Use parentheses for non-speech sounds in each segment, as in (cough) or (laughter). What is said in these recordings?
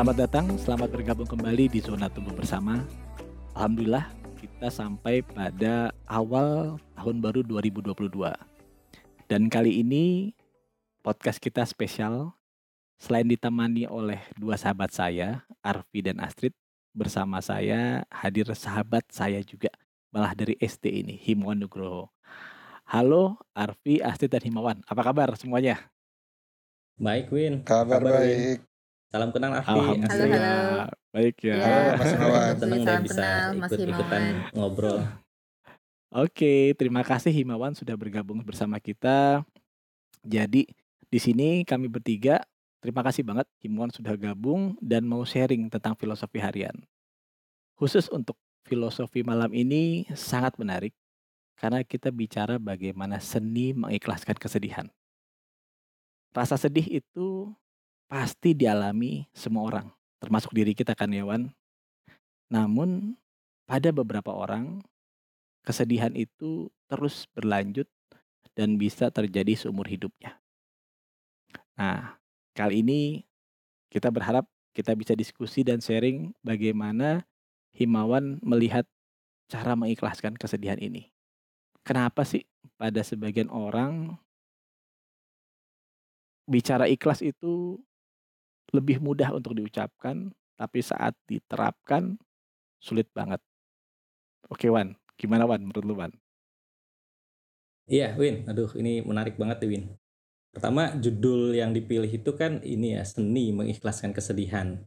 Selamat datang, selamat bergabung kembali di Zona Tumbuh Bersama. Alhamdulillah kita sampai pada awal tahun baru 2022. Dan kali ini podcast kita spesial. Selain ditemani oleh dua sahabat saya, Arfi dan Astrid, bersama saya hadir sahabat saya juga, malah dari SD ini, Himawan Nugroho. Halo Arfi, Astrid, dan Himawan. Apa kabar semuanya? Baik, Win. Kabar, Kabar, Win? Salam kenal Afi. Alhamdulillah. Baik ya. Halo, Mas Himawan. Senang deh Salam bisa ikut-ikutan ngobrol. Oke, terima kasih Himawan sudah bergabung bersama kita. Jadi di sini kami bertiga, terima kasih banget Himawan sudah gabung dan mau sharing tentang filosofi harian. Khusus untuk filosofi malam ini sangat menarik karena kita bicara bagaimana seni mengikhlaskan kesedihan. Rasa sedih itu pasti dialami semua orang, termasuk diri kita kan Yawan. Namun pada beberapa orang kesedihan itu terus berlanjut dan bisa terjadi seumur hidupnya. Nah, kali ini kita berharap kita bisa diskusi dan sharing bagaimana Himawan melihat cara mengikhlaskan kesedihan ini. Kenapa sih pada sebagian orang bicara ikhlas itu lebih mudah untuk diucapkan, tapi saat diterapkan sulit banget. Oke Wan, gimana Wan menurut lu Wan? Iya, Win. Aduh, ini menarik banget Win. Pertama, judul yang dipilih itu kan ini ya, seni mengikhlaskan kesedihan.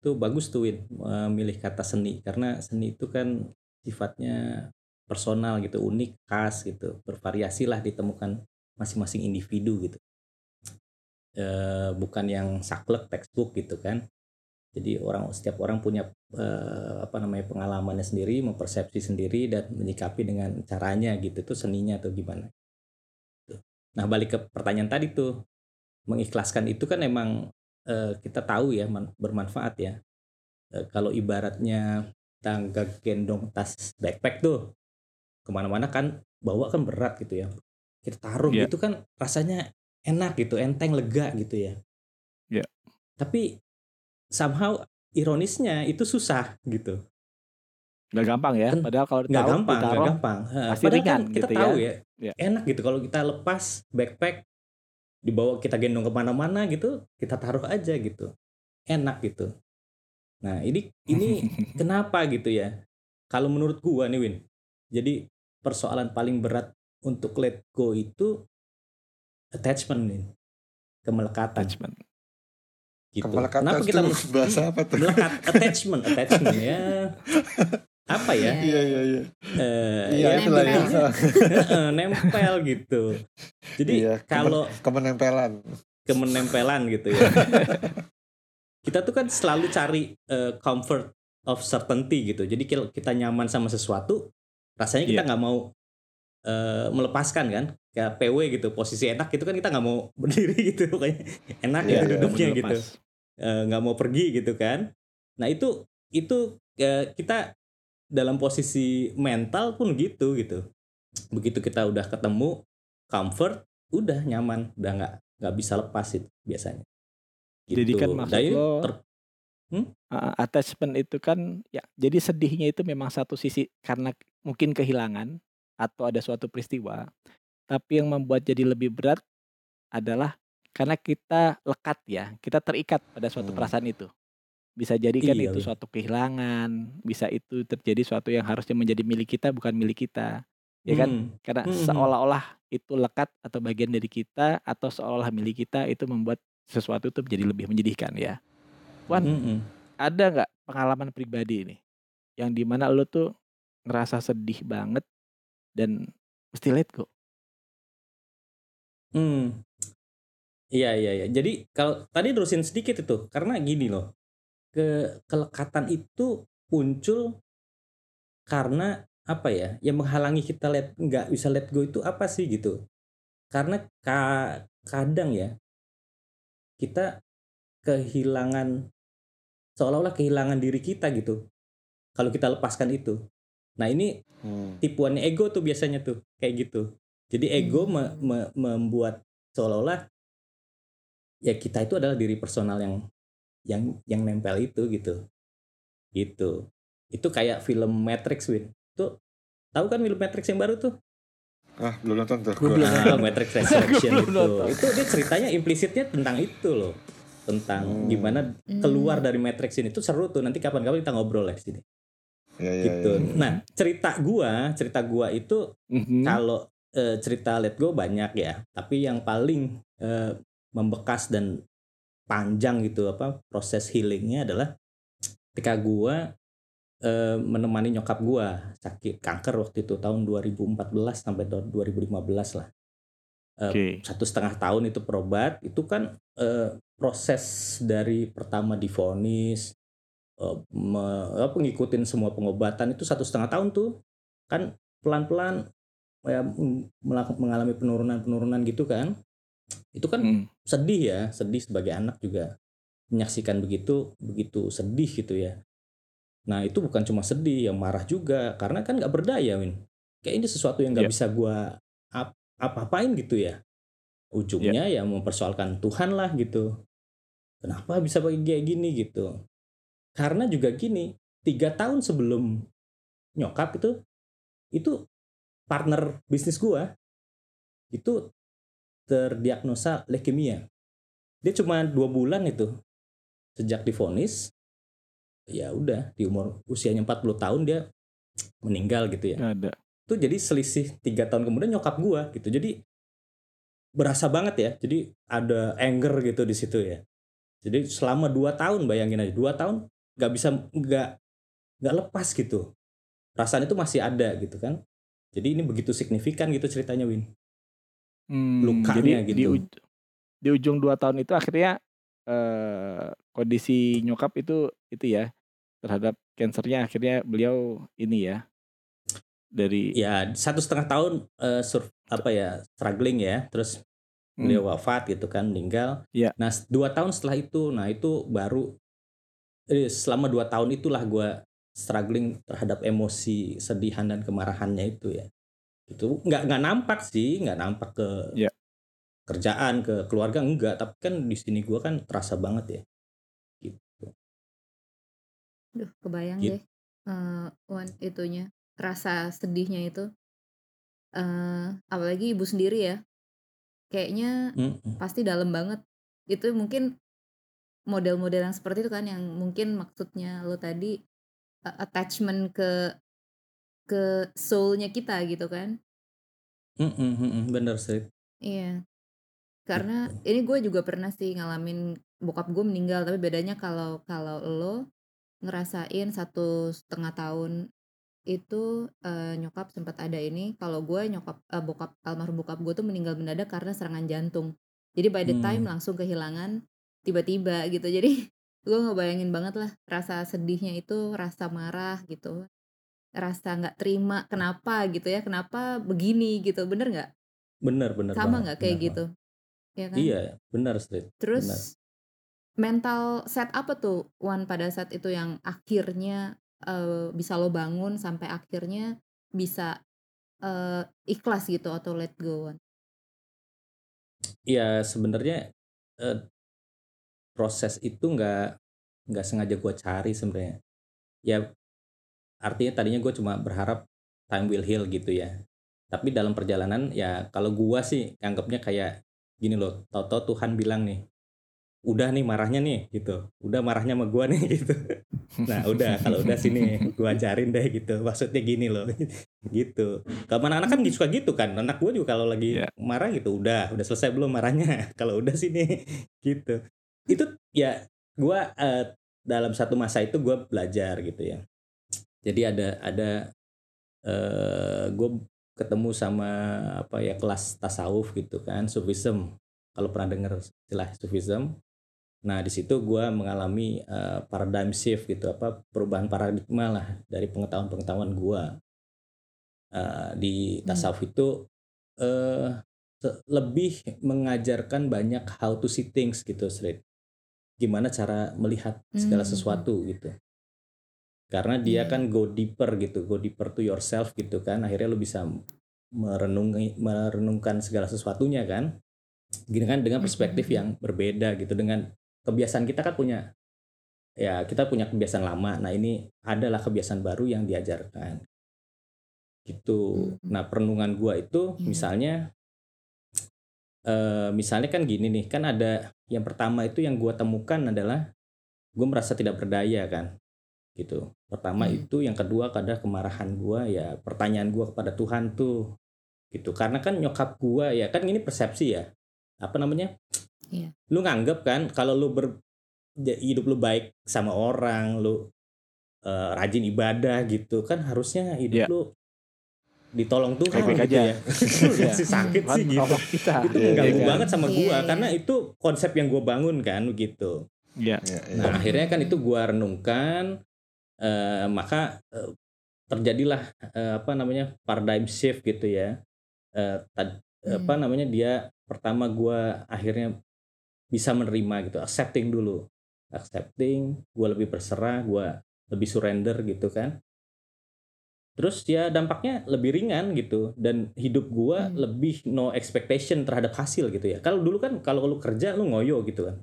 Itu bagus tuh, Win, memilih kata seni. Karena seni itu kan sifatnya personal gitu, unik, khas gitu. Bervariasi lah ditemukan masing-masing individu gitu. Eh, bukan yang saklek textbook gitu kan. Jadi orang setiap orang punya eh, apa namanya pengalamannya sendiri, mempersepsi sendiri dan menyikapi dengan caranya gitu. Itu seninya atau gimana. Tuh. Nah, balik ke pertanyaan tadi tuh. Mengikhlaskan itu kan emang eh, kita tahu ya man- bermanfaat ya. Eh, kalau ibaratnya tangga gendong tas backpack tuh ke mana-mana kan bawa kan berat gitu ya. Kita taruh Iya. gitu kan rasanya enak gitu, enteng, lega gitu ya. Iya. Tapi somehow ironisnya itu susah gitu. Gak gampang ya, Kan padahal kalau nggak ditaruh, gampang, nggak gampang. Pasti padahal ringan kan kita gitu tahu ya. ya, enak gitu kalau kita lepas backpack dibawa kita gendong ke mana-mana gitu, kita taruh aja gitu, enak gitu. Nah ini ini (laughs) kenapa gitu ya? Kalau menurut gua nih Win, jadi persoalan paling berat untuk let go itu attachment nih, kemelekatan attachment. gitu. Kemelekatan Kenapa kita tuh (laughs) bahasa apa tuh? melekat attachment, attachment ya? Apa ya? Iya iya iya. Eh, Iya ya, itulah ya. nempel. (laughs) Heeh, nempel gitu. Jadi Iya, kalau kemenempelan. kemenempelan gitu ya. (laughs) kita tuh kan selalu cari eh, comfort of certainty gitu. Jadi kalau kita nyaman sama sesuatu, rasanya kita Iya. nggak mau eh, melepaskan kan. Kayak PW gitu, posisi enak gitu kan kita nggak mau (laughs) berdiri gitu pokoknya. Enak Iya, gitu iya, duduknya gitu. Eh, nggak mau pergi gitu kan. Nah itu itu eh, kita dalam posisi mental pun gitu gitu. Begitu kita udah ketemu comfort, udah nyaman, udah nggak nggak bisa lepas itu biasanya. Gitu. Jadi kan maksud Dan ini lo- ter- Uh, attachment itu kan ya jadi sedihnya itu memang satu sisi karena mungkin kehilangan atau ada suatu peristiwa tapi yang membuat jadi lebih berat adalah karena kita lekat ya kita terikat pada suatu Hmm. perasaan itu bisa jadi kan Iya, itu iya. suatu kehilangan bisa itu terjadi suatu yang harusnya menjadi milik kita bukan milik kita ya kan Hmm, karena Hmm, hmm. seolah-olah itu lekat atau bagian dari kita atau seolah-olah milik kita itu membuat sesuatu itu menjadi lebih menyedihkan ya Wan, hmm, hmm. ada nggak pengalaman pribadi ini yang di mana lo tuh ngerasa sedih banget dan mesti let go Hmm. Iya iya iya. Jadi kalau tadi terusin sedikit itu karena gini loh. Ke kelekatan itu muncul karena apa ya? Yang menghalangi kita let nggak bisa let go itu apa sih gitu? Karena ka- kadang ya kita kehilangan seolah-olah kehilangan diri kita gitu. Kalau kita lepaskan itu. Nah, ini Hmm. tipuannya ego tuh biasanya tuh kayak gitu. Jadi ego me- me- membuat seolah-olah ya kita itu adalah diri personal yang yang yang nempel itu gitu gitu itu kayak film Matrix Win tuh tahu kan film Matrix yang baru tuh Ah, belum nonton tuh. Gua Gua. belum Ah, Matrix Resurrection itu nonton. itu dia ceritanya implisitnya tentang itu loh tentang Hmm. gimana Hmm. keluar dari Matrix ini itu seru tuh nanti kapan-kapan kita ngobrol ya di sini Ya, ya, gitu ya. nah cerita gua cerita gua itu Mhm. kalau eh, cerita Let Go banyak ya, tapi yang paling eh, membekas dan panjang gitu apa proses healingnya adalah ketika gua eh, menemani nyokap gua sakit kanker waktu itu tahun 2014 sampai tahun 2015 lah. Oke. Satu setengah tahun itu berobat, itu kan proses dari pertama difonis, eh, me- apa, ngikutin semua pengobatan itu satu setengah tahun tuh. Kan pelan-pelan ya mengalami penurunan-penurunan gitu kan. Itu kan Hmm. sedih ya sedih sebagai anak juga menyaksikan begitu begitu sedih gitu ya. Nah itu bukan cuma sedih yang marah juga. Karena kan nggak berdaya win. Kayak ini sesuatu yang nggak Iya. bisa gua ap- apa-apain gitu ya. Ujungnya ya. mempersoalkan Tuhan lah gitu. Kenapa bisa pakai kayak gini gitu karena juga gini tiga tahun sebelum nyokap itu itu partner bisnis gua itu terdiagnosa leukemia. Dia cuma dua bulan itu. Sejak difonis ya udah di umur usianya 40 tahun dia meninggal gitu ya. Ada. itu jadi selisih tiga tahun kemudian nyokap gua gitu. Jadi berasa banget ya. Jadi ada anger gitu di situ ya. Jadi selama dua tahun bayangin aja dua tahun nggak bisa nggak nggak lepas gitu perasaan itu masih ada gitu kan jadi ini begitu signifikan gitu ceritanya Win Hmm, Lukanya jadi di, gitu. uj- di ujung dua tahun itu akhirnya eh, kondisi nyokap itu itu ya terhadap kansernya akhirnya beliau ini ya dari ya satu setengah tahun eh, sur- apa ya struggling ya terus Hmm. beliau wafat gitu kan meninggal Iya. nah dua tahun setelah itu nah itu baru eh, selama dua tahun itulah gua struggling terhadap emosi sedihan dan kemarahannya itu ya itu nggak nggak nampak sih nggak nampak ke Iya. kerjaan ke keluarga enggak tapi kan di sini gua kan terasa banget ya gitu Duh, kebayang Gitu. deh. eh Wan, itunya rasa sedihnya itu. eh apalagi ibu sendiri ya. Kayaknya Mm-mm. pasti dalam banget. Itu mungkin model-model yang seperti itu kan yang mungkin maksudnya lo tadi eh, attachment ke ke soul-nya kita gitu kan. Mm-mm, mm-mm, bener sih Iya. Karena Gitu. ini gue juga pernah sih ngalamin bokap gue meninggal, tapi bedanya kalau kalau lo ngerasain satu setengah tahun itu eh, nyokap sempat ada ini, kalau gue nyokap eh, bokap almarhum bokap gue tuh meninggal mendadak karena serangan jantung. Jadi by the time Hmm. langsung kehilangan tiba-tiba gitu. Jadi (laughs) gue ngebayangin banget lah rasa sedihnya itu, rasa marah gitu, rasa nggak terima kenapa gitu ya, kenapa begini gitu, bener nggak? bener bener Sama nggak kayak bener gitu? Ya kan? iya bener sih Terus benar. mental set apa tuh Wan pada saat itu yang akhirnya eh, bisa lo bangun sampai akhirnya bisa eh, ikhlas gitu atau let go Wan? ya sebenarnya eh, proses itu nggak nggak sengaja gue cari sebenarnya. Ya artinya tadinya gue cuma berharap time will heal gitu ya. Tapi dalam perjalanan ya kalau gue sih anggapnya kayak gini loh tau-tau Tuhan bilang nih udah nih marahnya nih gitu. Udah marahnya sama gue nih (laughs) gitu. Nah udah kalau udah sini gue ajarin deh gitu. Maksudnya gini loh (laughs) gitu. Kalau anak-anak kan suka gitu kan. Anak gue juga kalau lagi Iya. marah gitu udah udah selesai belum marahnya? (laughs) Kalau udah sini gitu itu ya gue eh, dalam satu masa itu gue belajar gitu ya. Jadi ada ada eh gue ketemu sama apa ya kelas tasawuf gitu kan sufism. Kalau pernah dengar istilah sufism? Nah di situ gue mengalami eh, paradigm shift gitu apa perubahan paradigma lah dari pengetahuan pengetahuan gue Eh, di Hmm. tasawuf itu eh se- lebih mengajarkan banyak how to see things gitu Srit gimana cara melihat segala Hmm. sesuatu gitu karena dia Iya. kan go deeper gitu go deeper to yourself gitu kan akhirnya lu bisa merenungi merenungkan segala sesuatunya kan gini kan dengan perspektif Mhm. yang berbeda gitu dengan kebiasaan kita kan punya ya kita punya kebiasaan lama. Nah ini adalah kebiasaan baru yang diajarkan. Gitu. Hmm. Nah perenungan gua itu Iya. misalnya, eh misalnya kan gini nih, kan ada yang pertama itu yang gua temukan adalah gue merasa tidak berdaya kan, gitu. Pertama Hmm. itu, yang kedua adalah kemarahan gua ya pertanyaan gua kepada Tuhan tuh, gitu. Karena kan nyokap gua ya kan ini persepsi ya, apa namanya? Iya. Lu nganggep kan kalau lu ber hidup lu baik sama orang, lu, eee, rajin ibadah gitu kan harusnya hidup Iya. lu ditolong Tuhan Baik-baik gitu aja. ya. (laughs) Iya. masih sakit sih gitu. kita. Itu Iya, mengganggu iya kan? banget sama gua karena itu konsep yang gua bangun kan gitu. Iya. Nah, akhirnya kan itu gua renungkan, eee, maka, eee, terjadilah, eee, apa namanya, paradigm shift gitu ya. Eee, tad apa Hmm. namanya, dia pertama gua akhirnya bisa menerima gitu, accepting dulu. Accepting, gua lebih berserah, gua lebih surrender gitu kan. Terus ya dampaknya lebih ringan gitu dan hidup gua Hmm. lebih no expectation terhadap hasil gitu ya. Kalau dulu kan kalau lu kerja lu ngoyo gitu kan.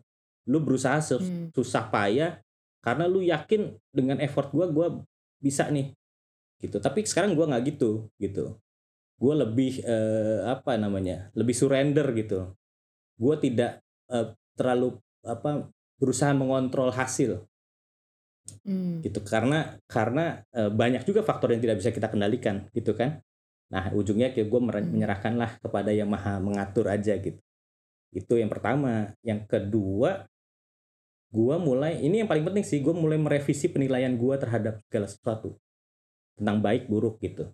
Lu berusaha Hmm. susah payah karena lu yakin dengan effort gua gua bisa nih gitu. Tapi sekarang gua nggak gitu gitu. Gua lebih eh, apa namanya? Lebih surrender gitu. Gua tidak eh, terlalu apa berusaha mengontrol hasil Hmm. gitu karena karena eh, banyak juga faktor yang tidak bisa kita kendalikan gitu kan. Nah ujungnya kayak gue Hmm. menyerahkanlah kepada yang maha mengatur aja gitu. Itu yang pertama. Yang kedua gue mulai ini yang paling penting sih gue mulai merevisi penilaian gue terhadap segala sesuatu. Tentang baik buruk gitu.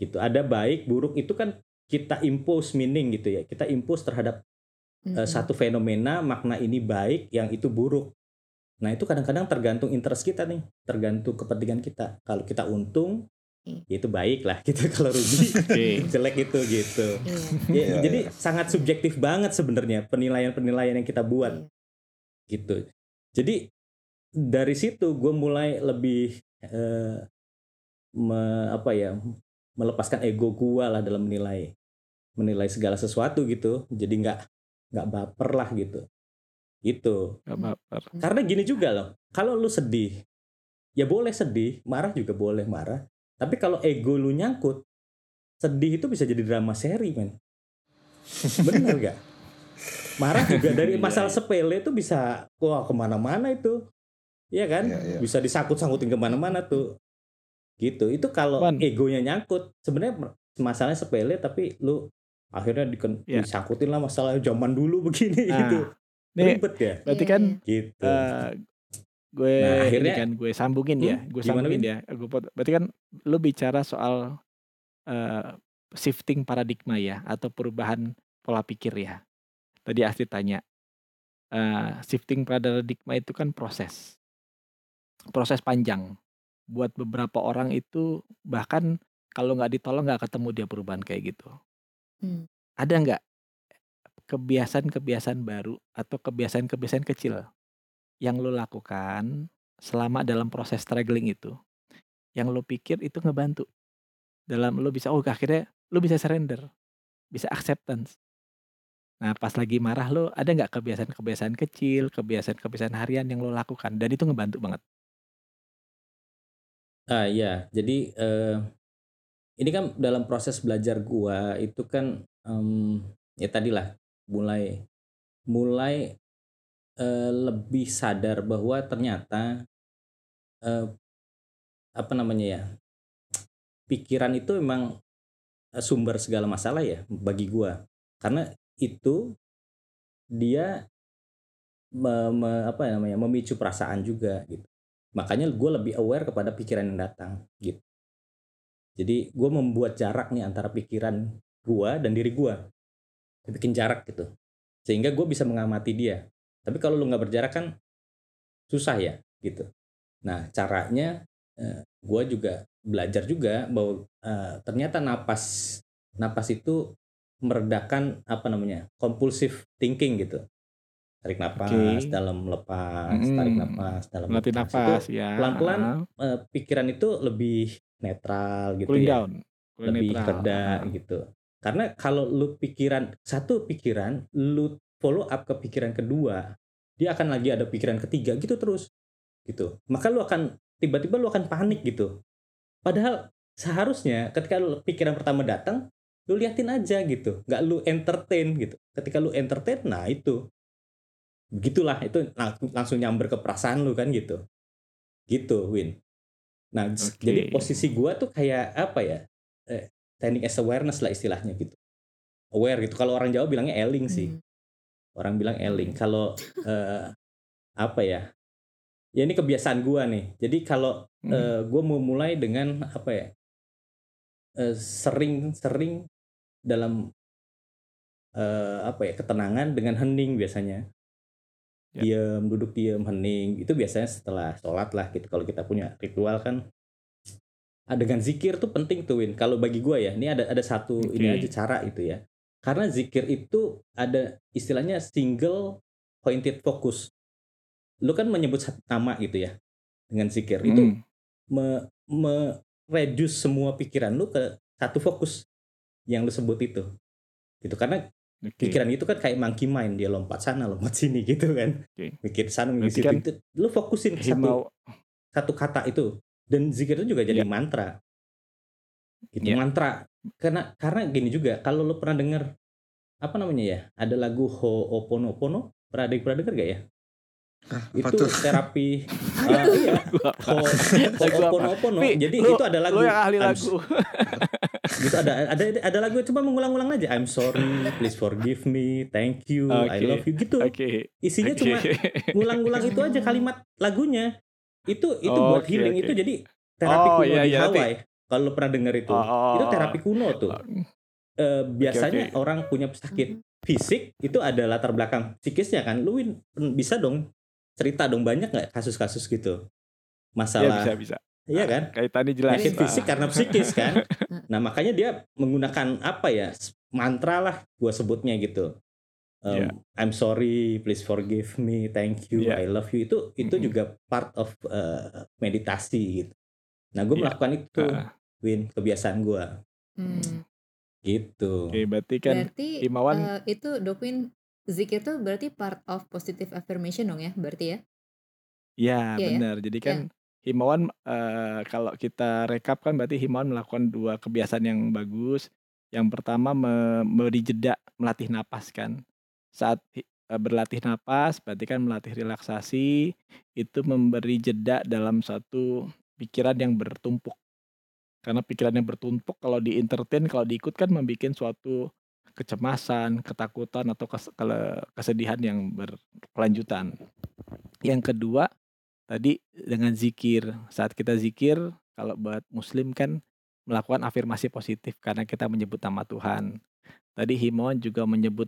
Gitu ada baik buruk itu kan kita impose meaning gitu ya. Kita impose terhadap eh, Hmm. satu fenomena makna ini baik yang itu buruk nah itu kadang-kadang tergantung interest kita nih tergantung kepentingan kita. Kalau kita untung ya itu baik lah gitu. (laughs) Kalau rugi jelek itu gitu. Iya. Ya, Iya, jadi iya. sangat subjektif banget sebenarnya penilaian-penilaian yang kita buat. Gitu. Jadi dari situ gue mulai lebih eh, me- apa ya melepaskan ego gue lah dalam menilai menilai segala sesuatu gitu. Jadi nggak nggak baper lah gitu itu Gak baper. karena gini juga loh kalau lu sedih ya boleh sedih marah juga boleh marah. Tapi kalau ego lu nyangkut sedih itu bisa jadi drama seri men. Bener gak marah juga dari (laughs) Iya, masalah iya. sepele itu bisa wah ke mana-mana itu. Iya kan? Iya, iya. bisa disangkut-sangkutin ke mana-mana tuh. Gitu. Itu kalau egonya nyangkut sebenarnya masalahnya sepele tapi lu akhirnya diken- disangkutin lah masalah zaman dulu begini Nah, gitu Nih, ribet ya berarti Iya, kan iya. gitu eh, gue Nah, akhirnya- kan gue sambungin ya, Hmm, gue gimana, sambungin ya. Gue berarti kan lu bicara soal eh, shifting paradigma ya atau perubahan pola pikir ya. Tadi Astrid tanya, eh, shifting paradigma itu kan proses, proses panjang. Buat beberapa orang itu bahkan kalau nggak ditolong nggak ketemu dia perubahan kayak gitu. Hmm. Ada nggak kebiasaan-kebiasaan baru atau kebiasaan-kebiasaan kecil yang lo lakukan selama dalam proses struggling itu, yang lo pikir itu ngebantu dalam lo bisa oh akhirnya lo bisa surrender, bisa acceptance. Nah pas lagi marah lo ada nggak kebiasaan-kebiasaan kecil, kebiasaan-kebiasaan harian yang lo lakukan dan itu ngebantu banget. Ah iya, jadi eh, ini kan dalam proses belajar gua itu kan em, ya tadilah mulai mulai eh, lebih sadar bahwa ternyata eh, apa namanya ya pikiran itu memang eh, sumber segala masalah ya bagi gua. Karena itu dia me- me- apa namanya memicu perasaan juga gitu. Makanya gue lebih aware kepada pikiran yang datang gitu. Jadi gue membuat jarak nih antara pikiran gue dan diri gue bikin jarak gitu. Sehingga gue bisa mengamati dia. Tapi kalau lu nggak berjarak kan susah ya gitu. Nah caranya gue juga belajar juga bahwa eh, ternyata napas napas itu meredakan apa namanya compulsive thinking gitu. Tarik napas Oke. dalam lepas tarik Mm. napas dalam Melatih lepas. Itu nafas ya. pelan-pelan eh, pikiran itu lebih netral gitu cooling ya. down, cooling lebih netral, reda gitu karena kalau lu pikiran satu pikiran lu follow up ke pikiran kedua dia akan lagi ada pikiran ketiga gitu terus gitu. Maka lu akan tiba-tiba lu akan panik gitu. Padahal seharusnya ketika lu pikiran pertama datang lu liatin aja gitu. Nggak lu entertain gitu. Ketika lu entertain nah itu. Begitulah itu lang- langsung nyamber ke perasaan lu kan gitu. Gitu Win. Nah Oke. jadi posisi gua tuh kayak apa ya eh, standing as awareness lah istilahnya gitu. Aware gitu. Kalau orang Jawa bilangnya eling sih. Hmm. orang bilang eling kalau eh, apa ya? Ya ini kebiasaan gua nih. Jadi kalau Hmm. eh, gua mau mulai dengan apa ya? Eh, sering-sering dalam eh, apa ya? Ketenangan dengan hening biasanya. Ya. diam duduk diam hening. Itu biasanya setelah sholat lah gitu. Kalau kita punya ritual kan Dengan zikir tuh penting tuh Win kalau bagi gua ya ini ada ada satu ini Oke. aja cara itu ya karena zikir itu ada istilahnya single pointed focus lu kan menyebut satu nama gitu ya dengan zikir itu Hmm. me, me- reduce semua pikiran lu ke satu fokus yang lu sebut itu gitu karena Oke. pikiran itu kan kayak monkey mind dia lompat sana lompat sini gitu kan Oke. mikir sana mikir kan situ itu lu fokusin ke satu satu kata itu dan zikir itu juga jadi Ya. mantra gitu Ya. mantra karena karena gini juga kalau lu pernah dengar apa namanya ya ada lagu Ho'oponopono pernah ada pernah denger gak ya Ah, apa itu tuh? terapi (laughs) ah, iya? Ho-? Ho'oponopono Pi, jadi lu- itu ada lagu Lo yang ahli I'm lagu. gitu ada ada ada lagu cuma mengulang-ulang aja I'm sorry please forgive me thank you I Oke. love you gitu Oke. isinya Oke. cuma ngulang-ngulang itu aja kalimat lagunya itu itu buat Oke, healing oke. itu jadi terapi Oh, kuno iya, di iya, Hawaii kalau lo pernah denger itu Oh, itu terapi kuno tuh Eh, biasanya oke. orang punya sakit fisik itu ada latar belakang psikisnya kan lu bisa dong cerita dong banyak nggak kasus-kasus gitu Ya masalah bisa bisa. iya kan Kaitannya jelas. Pak. fisik karena (laughs) psikis kan. Nah makanya dia menggunakan apa ya mantra lah gua sebutnya gitu. Um, Iya. I'm sorry, please forgive me, thank you, Iya. I love you itu itu Mhm. juga part of uh, meditasi gitu. Nah gue Iya. melakukan itu, Ah, Win kebiasaan gua Hmm. gitu. Oke, berarti kan Berarti Himawan eh, itu Dokwin zikir tuh berarti part of positive affirmation dong ya berarti ya? ya Iya ya? benar. Jadi kan Himawan eh, kalau kita rekap kan berarti Himawan melakukan dua kebiasaan yang bagus. Yang pertama me- memberi jeda melatih napas kan. Saat eh, berlatih napas berarti kan melatih relaksasi itu memberi jeda dalam satu pikiran yang bertumpuk. Karena pikiran yang bertumpuk kalau di entertain kalau diikut kan membuat suatu kecemasan, ketakutan atau kesedihan yang berkelanjutan. Yang kedua tadi dengan zikir. Saat kita zikir kalau buat muslim kan melakukan afirmasi positif karena kita menyebut nama Tuhan. Tadi Himawan juga menyebut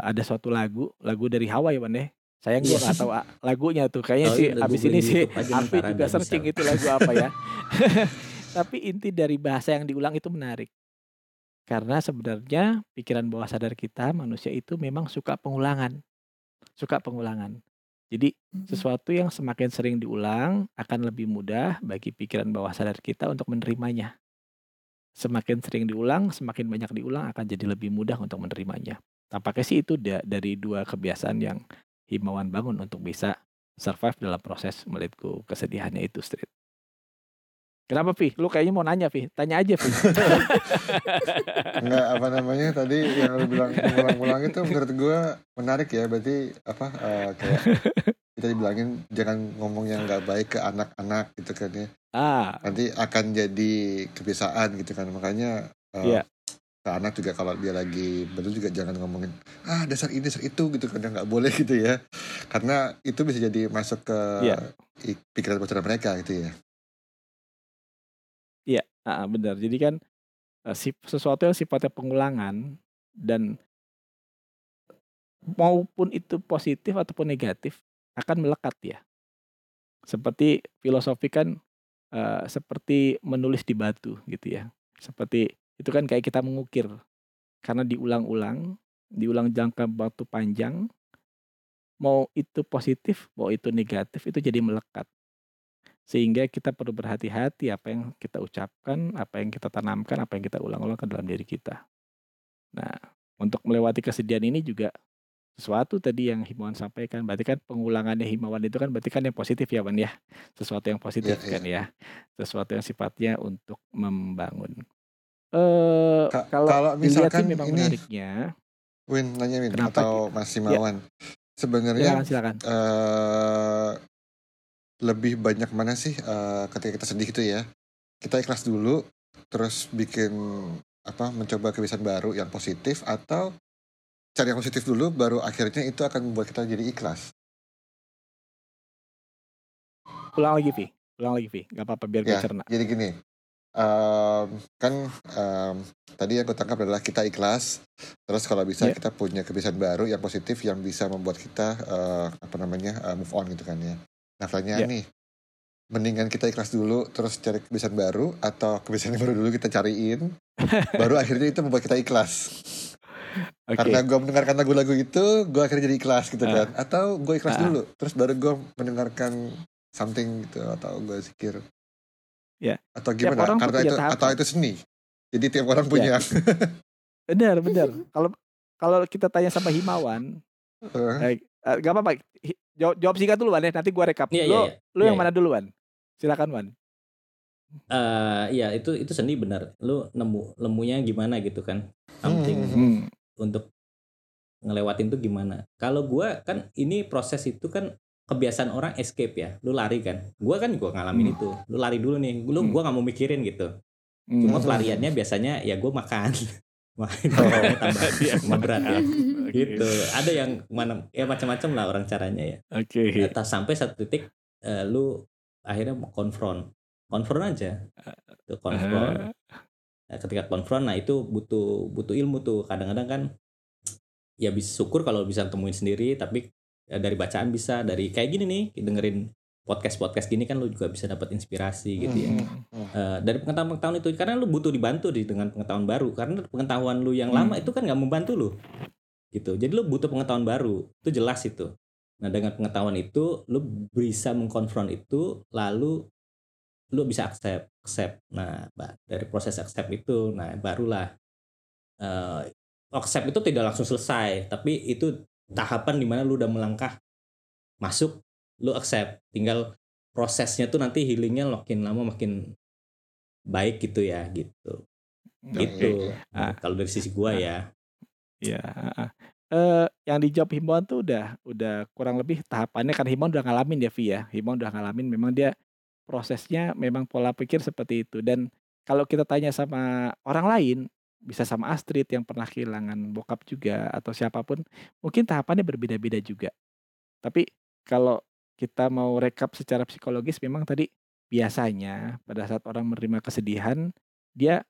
ada suatu lagu, lagu dari Hawaii Wan ya. Sayang gua Iya. nggak tahu ah, lagunya tuh. Kayaknya Oh, sih iya, abis ini sih ntar juga searching bisa. itu lagu apa ya. (laughs) Tapi inti dari bahasa yang diulang itu menarik. Karena sebenarnya pikiran bawah sadar kita manusia itu memang suka pengulangan. Suka pengulangan. Jadi Mhm. sesuatu yang semakin sering diulang akan lebih mudah bagi pikiran bawah sadar kita untuk menerimanya. Semakin sering diulang, semakin banyak diulang akan jadi lebih mudah untuk menerimanya. Tampaknya sih itu da- dari dua kebiasaan yang Himawan bangun untuk bisa survive dalam proses go kesedihannya itu street. Kenapa Pi? Lu kayaknya mau nanya Pi? Tanya aja Pi. (laughs) Enggak apa namanya tadi yang lu bilang ngulang-ngulang itu menurut gua menarik ya berarti apa eh, kayak kita dibilangin jangan ngomong yang nggak baik ke anak-anak gitu kan ya ah, nanti akan jadi kebiasaan gitu kan makanya eh, Iya. Ke anak juga kalau dia lagi betul juga jangan ngomongin ah dasar ini dasar itu gitu kan ya nggak boleh gitu ya karena itu bisa jadi masuk ke i- pikiran pikiran mereka gitu ya Iya, ah, benar. Jadi kan eh, sesuatu yang sifatnya pengulangan dan maupun itu positif ataupun negatif akan melekat ya. Seperti filosofi kan eh, seperti menulis di batu gitu ya. Seperti itu kan kayak kita mengukir karena diulang-ulang, diulang jangka waktu panjang, mau itu positif, mau itu negatif itu jadi melekat. Sehingga kita perlu berhati-hati apa yang kita ucapkan, apa yang kita tanamkan, apa yang kita ulang-ulang ke dalam diri kita. Nah, untuk melewati kesedihan ini juga sesuatu tadi yang himbauan sampaikan berarti kan pengulangannya himbauan itu kan berarti kan yang positif ya Wan ya sesuatu yang positif Iya, iya. kan ya sesuatu yang sifatnya untuk membangun eh Ka- kalau kalau dilihat sih misalkan memang ini- menariknya Win nanya Win Kenapa atau Mas Simawan. silakan Sebenarnya silakan eh lebih banyak mana sih eh, ketika kita sedih itu ya? Kita ikhlas dulu, terus bikin apa? Mencoba kebiasaan baru yang positif atau cari yang positif dulu, baru akhirnya itu akan membuat kita jadi ikhlas. ulang lagi Vi ulang lagi Vi nggak apa-apa biar gue Ya, cerna jadi gini, em, kan em, tadi yang gue tangkap adalah kita ikhlas, terus kalau bisa Ya. kita punya kebiasaan baru yang positif yang bisa membuat kita eh, apa namanya eh, move on gitu kan ya. Nah pertanyaan Ya. nih, mendingan kita ikhlas dulu terus cari kebiasaan baru atau kebiasaan baru dulu kita cariin, (laughs) baru akhirnya itu membuat kita ikhlas. oke Karena gue mendengarkan lagu-lagu itu, gue akhirnya jadi ikhlas gitu Ah. kan. Atau gue ikhlas Ah. dulu, terus baru gue mendengarkan something gitu atau gue zikir. Ya. Atau Tiap gimana? orang tuh Karena punya itu tahapan. atau itu seni. Jadi tiap orang Ya. punya. (laughs) benar benar kalau kalau kita tanya sama Himawan Eh, eh, eh, gak apa-apa jawab, jawab singkat dulu Wan ya nanti gue rekap Iya, lo iya, iya. lo yang Iya, mana duluan silakan Wan Eh, iya itu itu seni benar. Lu nemu lemunya gimana gitu kan? Something Hmm. Hmm. untuk ngelewatin tuh gimana? Kalau gua kan ini proses itu kan kebiasaan orang escape ya. Lu lari kan? Gua kan gua ngalamin Hmm. itu. Lu lari dulu nih. Lu Hmm. gua nggak mau mikirin gitu. Hmm. Cuma (laughs) pelariannya biasanya ya gua makan. (laughs) Makan Oh. (laughs) tambah, berat ya. Gitu. Ada yang mana ya macam-macam lah orang caranya ya. Oke. Atau sampai satu titik eh, lu akhirnya mau konfront. Konfront aja. Tuh konfront. Nah, ketika konfront nah itu butuh butuh ilmu tuh kadang-kadang kan ya bisa syukur kalau bisa temuin sendiri tapi ya, dari bacaan bisa dari kayak gini nih dengerin podcast podcast gini kan lu juga bisa dapat inspirasi gitu ya. Hmm. Eh, dari pengetahuan-pengetahuan itu karena lu butuh dibantu di dengan pengetahuan baru karena pengetahuan lu yang lama Hmm. itu kan nggak membantu lu gitu. Jadi lu butuh pengetahuan baru itu jelas itu. Nah dengan pengetahuan itu lu bisa mengkonfront itu lalu lu bisa accept accept. Nah dari proses accept itu nah barulah eh accept itu tidak langsung selesai tapi itu tahapan di mana lu udah melangkah masuk lu accept tinggal prosesnya tuh nanti healingnya makin lama makin baik gitu ya gitu gitu Ah. Nah, kalau dari sisi gua Ah. ya Ya. Eh, yang dijawab himbauan tuh udah udah kurang lebih tahapannya kan himbauan udah ngalamin ya Vi ya. Himbauan udah ngalamin memang dia prosesnya memang pola pikir seperti itu dan kalau kita tanya sama orang lain bisa sama Astrid yang pernah kehilangan bokap juga atau siapa pun mungkin tahapannya berbeda-beda juga. Tapi kalau kita mau rekap secara psikologis memang tadi biasanya pada saat orang menerima kesedihan dia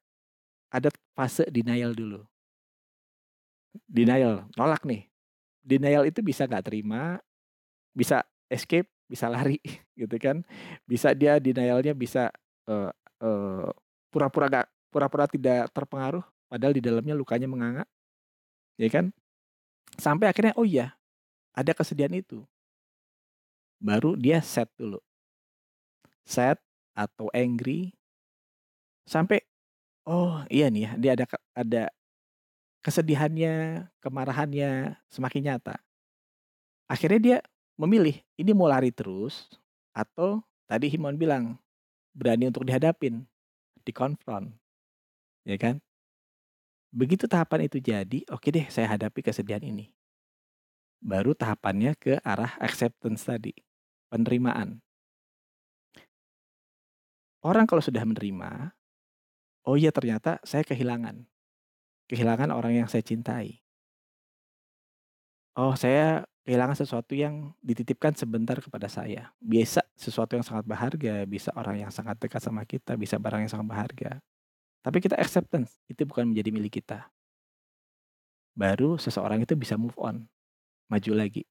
ada fase denial dulu. Denial, nolak nih. Denial itu bisa nggak terima, bisa escape, bisa lari (laughs) gitu kan. Bisa dia denialnya bisa eh, eh, pura-pura gak pura-pura tidak terpengaruh padahal di dalamnya lukanya menganga. Ya kan? Sampai akhirnya oh iya, ada kesedihan itu. Baru dia set dulu. Set atau angry sampai oh iya nih ya, dia ada ada kesedihannya, kemarahannya semakin nyata. Akhirnya dia memilih ini mau lari terus atau tadi Himon bilang berani untuk dihadapin, dikonfront, ya kan? Begitu tahapan itu jadi, oke deh saya hadapi kesedihan ini. Baru tahapannya ke arah acceptance tadi, penerimaan. Orang kalau sudah menerima, oh iya ternyata saya kehilangan. Kehilangan orang yang saya cintai. Oh, saya kehilangan sesuatu yang dititipkan sebentar kepada saya. Biasa sesuatu yang sangat berharga, bisa orang yang sangat dekat sama kita, bisa barang yang sangat berharga. Tapi kita acceptance, itu bukan menjadi milik kita. Baru seseorang itu bisa move on, maju lagi.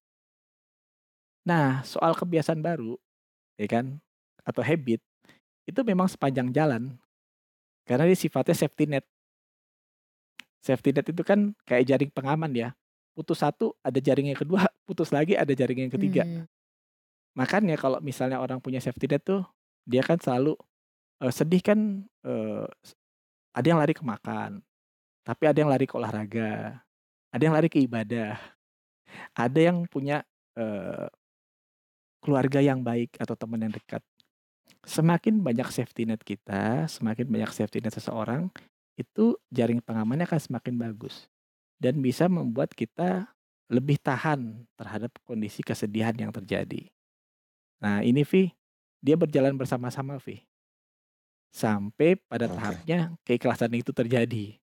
Nah, soal kebiasaan baru, ya kan, atau habit, itu memang sepanjang jalan. Karena dia sifatnya safety net. Safety net itu kan kayak jaring pengaman ya. Putus satu, ada jaring yang kedua, (laughs) putus lagi ada jaring yang ketiga. Hmm. Makanya kalau misalnya orang punya safety net tuh, dia kan selalu eh, sedih kan eh, ada yang lari ke makan, tapi ada yang lari ke olahraga, ada yang lari ke ibadah, ada yang punya eh, keluarga yang baik atau teman yang dekat. Semakin banyak safety net kita, semakin banyak safety net seseorang, itu jaring pengamannya akan semakin bagus dan bisa membuat kita lebih tahan terhadap kondisi kesedihan yang terjadi. Nah, ini Vi, dia berjalan bersama-sama Vi. Sampai pada Oke. tahapnya keikhlasan itu terjadi.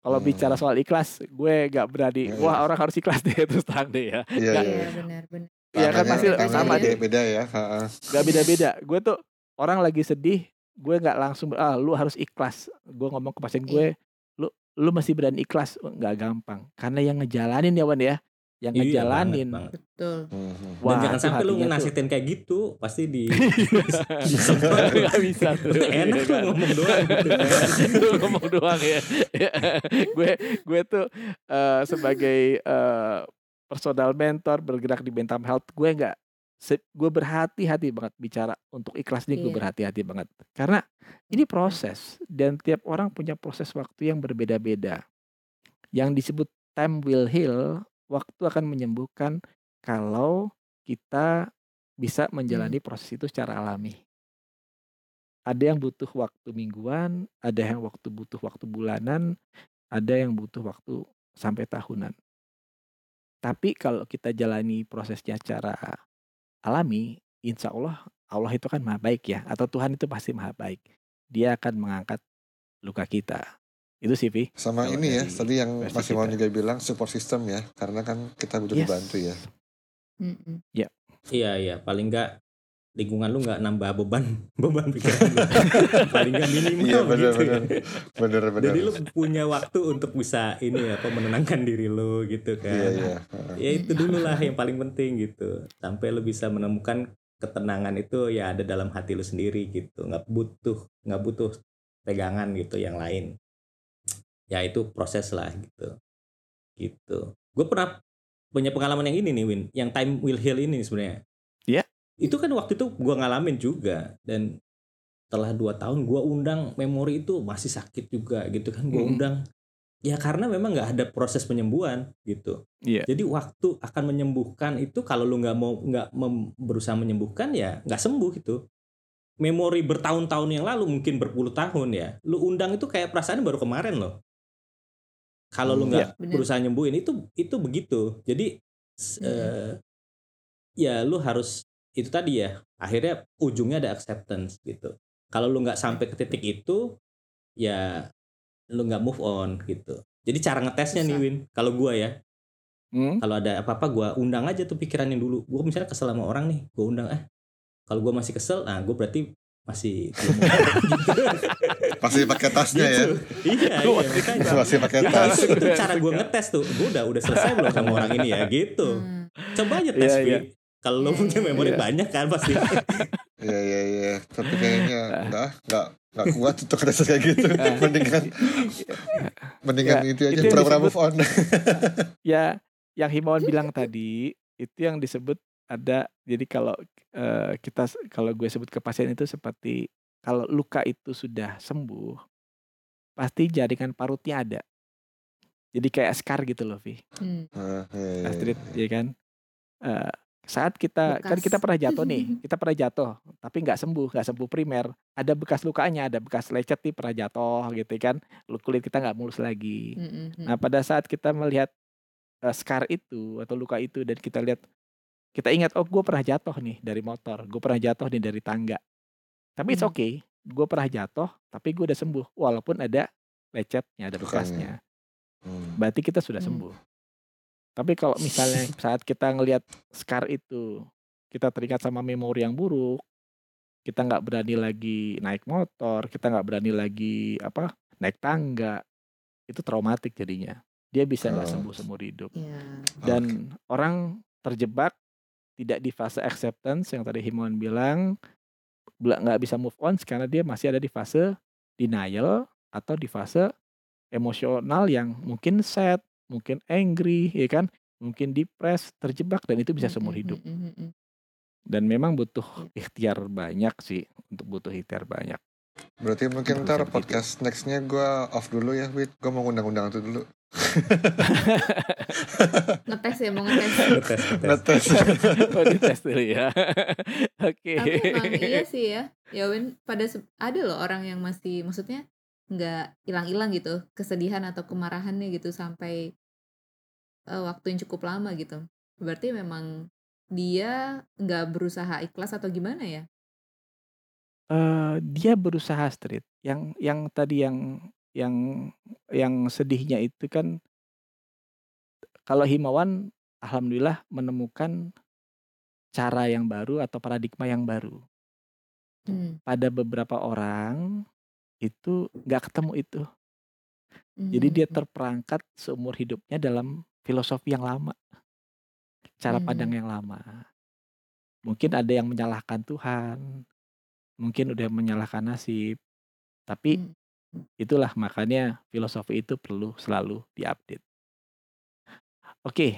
Kalau bicara Hmm. soal ikhlas, gue gak berani. Iya, Wah iya. orang harus ikhlas deh (laughs) terus terang deh ya. Iya, Nggak- iya. Iya benar benar. Iya kan pasti sama beda, deh. beda ya. Gak beda-beda. Gue tuh orang lagi sedih, gue nggak langsung ah lu harus ikhlas. Gue ngomong ke pasien gue, lu lu masih berani ikhlas, nggak gampang. Karena yang ngejalanin ya Wan ya, yang Iya, ngejalanin. banget, banget. Betul. Mhm. Dan jangan sampai lu nasihatin kayak gitu, pasti di (laughs) Nggak bisa tuh. Enak Iya lu kan? ngomong doang gitu. (laughs) Lu ngomong doang ya. gue gue tuh eh, sebagai eh, personal mentor bergerak di mental health, gue nggak se- gue berhati-hati banget bicara untuk ikhlas ini gue Iya. berhati-hati banget karena ini proses dan tiap orang punya proses waktu yang berbeda-beda. Yang disebut time will heal, waktu akan menyembuhkan kalau kita bisa menjalani proses itu secara alami. Ada yang butuh waktu mingguan, ada yang waktu butuh waktu bulanan, ada yang butuh waktu sampai tahunan. Tapi kalau kita jalani prosesnya secara alami, insya Allah Allah itu kan maha baik ya, atau Tuhan itu pasti maha baik. Dia akan mengangkat luka kita. Itu sih, Vi. Sama Kalau ini ya, tadi yang versi Mas Iwan kita. juga bilang support system ya, karena kan kita butuh Yes. dibantu ya. Mm-mm. Iya iya, paling enggak lingkungan lu nggak nambah beban (laughs) beban pikiran lu. (laughs) paling nggak minimal Iya benar gitu benar ya. benar benar. Jadi lu punya waktu untuk bisa ini apa menenangkan diri lu gitu kan. Iya iya. Ya itu dulu lah yang paling penting gitu. Sampai lu bisa menemukan ketenangan itu ya ada dalam hati lu sendiri gitu. Nggak butuh nggak butuh pegangan gitu yang lain. Ya itu proses lah gitu. Gitu. Gue pernah punya pengalaman yang ini nih Win, yang time will heal ini sebenarnya. Iya. Itu kan waktu itu gue ngalamin juga dan setelah dua tahun gue undang memori itu masih sakit juga gitu kan gue Mm. undang ya karena memang nggak ada proses penyembuhan gitu Iya. jadi waktu akan menyembuhkan itu kalau lu nggak mau nggak berusaha menyembuhkan ya nggak sembuh itu memori bertahun-tahun yang lalu mungkin berpuluh tahun ya lu undang itu kayak perasaan baru kemarin loh kalau lu Hmm, nggak. Bener. berusaha nyembuhin itu itu begitu jadi Mm-mm. eh, ya lu harus itu tadi ya akhirnya ujungnya ada acceptance gitu kalau lu nggak sampai ke titik itu ya lu nggak move on gitu jadi cara ngetesnya nih Susah. Win kalau gua ya Hmm? kalau ada apa-apa gua undang aja tuh pikirannya dulu gua misalnya kesel sama orang nih gua undang eh kalau gua masih kesel nah gua berarti masih. (laughs) Masih pakai tasnya ya. Gitu. iya (laughs) iya Masih pakai Ya, tas. itu cara gue ngetes tuh gue udah udah selesai belum sama orang ini ya gitu Hmm. coba aja tes Iya, Wi. iya. kalau lo Iya, punya memori iya. banyak kan pasti (laughs) Iya iya iya. Tapi kayaknya enggak enggak enggak kuat untuk ada kayak gitu. Ah. Mendingan mendingan Ya, itu aja pura-pura move on. ya yang himbauan bilang tadi itu yang disebut ada jadi kalau eh, kita kalau gue sebut ke pasien itu seperti kalau luka itu sudah sembuh pasti jaringan parutnya ada. Jadi kayak scar gitu loh Vi Hmm. Astrid ya kan? Eh, saat kita kan Bekas. kita pernah jatuh nih (laughs) kita pernah jatuh tapi nggak sembuh nggak sembuh primer. Ada bekas lukanya ada bekas lecet nih pernah jatuh gitu kan. Kulit kita nggak mulus lagi. Mm-mm. Nah, pada saat kita melihat eh, scar itu atau luka itu dan kita lihat kita ingat oh gue pernah jatuh nih dari motor, gue pernah jatuh nih dari tangga. Tapi it's Hmm. okay, gue pernah jatuh tapi gue udah sembuh walaupun ada lecetnya, ada bekasnya. Hmm. Berarti kita sudah Hmm. sembuh. Tapi kalau misalnya (laughs) saat kita ngelihat scar itu, kita teringat sama memori yang buruk, kita nggak berani lagi naik motor, kita nggak berani lagi apa naik tangga, itu traumatik jadinya. Dia bisa nggak Oh. sembuh seumur hidup. Iya. Dan orang terjebak tidak di fase acceptance yang tadi Himawan bilang, nggak bisa move on karena dia masih ada di fase denial atau di fase emosional yang mungkin sad, mungkin angry, ya kan, mungkin depressed, terjebak dan itu bisa seumur Mm-mm, hidup. mm-mm. Dan memang butuh ikhtiar banyak sih, untuk butuh ikhtiar banyak. Berarti mungkin ntar podcast nextnya gue off dulu ya, Wit. Gue mau undang-undang itu dulu. (laughs) (laughs) Ngetes ya mau ngetes. (laughs) Ngetes, ngetes. Ngetes. (laughs) oh dites dulu ya (laughs) oke Tapi emang iya sih ya. Ya Win, pada ada loh orang yang masih maksudnya nggak hilang-hilang gitu kesedihan atau kemarahannya gitu sampai eh, waktu yang cukup lama gitu. Berarti memang dia nggak berusaha ikhlas atau gimana ya? Eh, dia berusaha street yang yang tadi yang yang yang sedihnya itu kan kalau himawan alhamdulillah menemukan cara yang baru atau paradigma yang baru. Hmm, pada beberapa orang itu nggak ketemu itu. Jadi dia hmm, terperangkat seumur hidupnya dalam filosofi yang lama. Cara Hmm. pandang yang lama. Mungkin ada yang menyalahkan Tuhan mungkin udah menyalahkan nasib tapi hmm. itulah makanya filosofi itu perlu selalu diupdate oke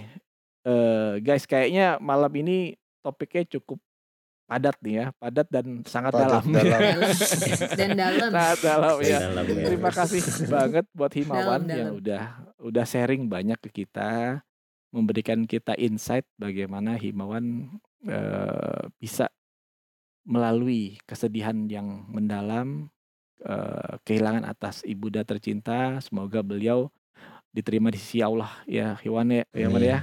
eh, guys kayaknya malam ini topiknya cukup padat nih ya padat dan sangat Padat, dalam dalam. (laughs) Dan dalam. sangat dalam Dan ya dalam ya. Terima kasih banget buat Himawan Dalam, yang dalam. udah udah sharing banyak ke kita, memberikan kita insight bagaimana Himawan eh, bisa melalui kesedihan yang mendalam, eh, kehilangan atas ibunda tercinta. Semoga beliau diterima di sisi Allah ya, Hiwan ya, Himawan ya.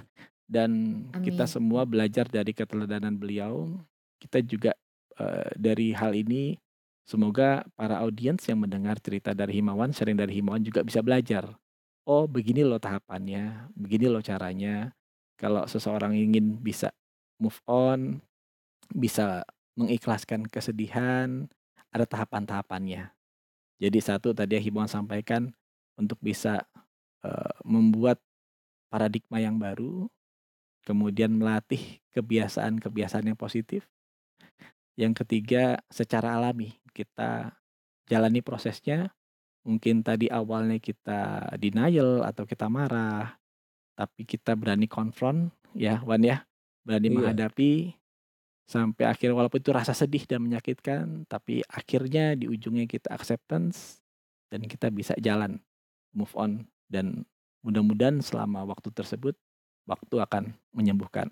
Dan kita Amin. semua belajar dari keteladanan beliau. Kita juga eh, dari hal ini Semoga para audiens yang mendengar cerita dari Himawan, sharing dari Himawan juga bisa belajar. Oh, begini loh tahapannya, begini loh caranya. Kalau seseorang ingin bisa move on, bisa mengikhlaskan kesedihan, ada tahapan-tahapannya. Jadi satu tadi yang Himawan sampaikan untuk bisa eh, membuat paradigma yang baru, kemudian melatih kebiasaan-kebiasaan yang positif. Yang ketiga, secara alami kita jalani prosesnya. Mungkin tadi awalnya kita denial atau kita marah, tapi kita berani konfront ya, Wan ya, berani Iya. menghadapi sampai akhir walaupun itu rasa sedih dan menyakitkan, tapi akhirnya di ujungnya kita acceptance dan kita bisa jalan move on dan mudah-mudahan selama waktu tersebut waktu akan menyembuhkan.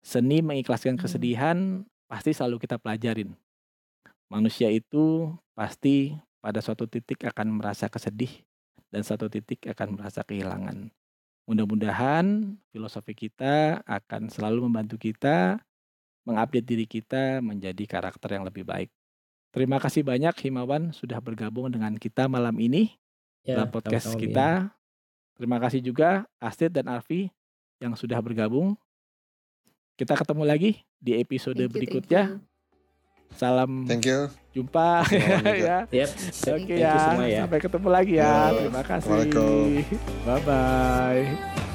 Seni mengikhlaskan Hmm. kesedihan pasti selalu kita pelajarin. Manusia itu pasti pada suatu titik akan merasa kesedih dan satu titik akan merasa kehilangan. Mudah-mudahan filosofi kita akan selalu membantu kita mengupdate diri kita menjadi karakter yang lebih baik. Terima kasih banyak Himawan sudah bergabung dengan kita malam ini Ya, dalam podcast sama-sama, Win. kita. Terima kasih juga Astrid dan Arfi yang sudah bergabung. Kita ketemu lagi di episode Thank you, thank berikutnya. you. Salam Thank you. jumpa ya. (laughs) Yep. Oke Thank you ya. semua ya. Sampai ketemu lagi ya. Ya. Terima kasih. Bye bye.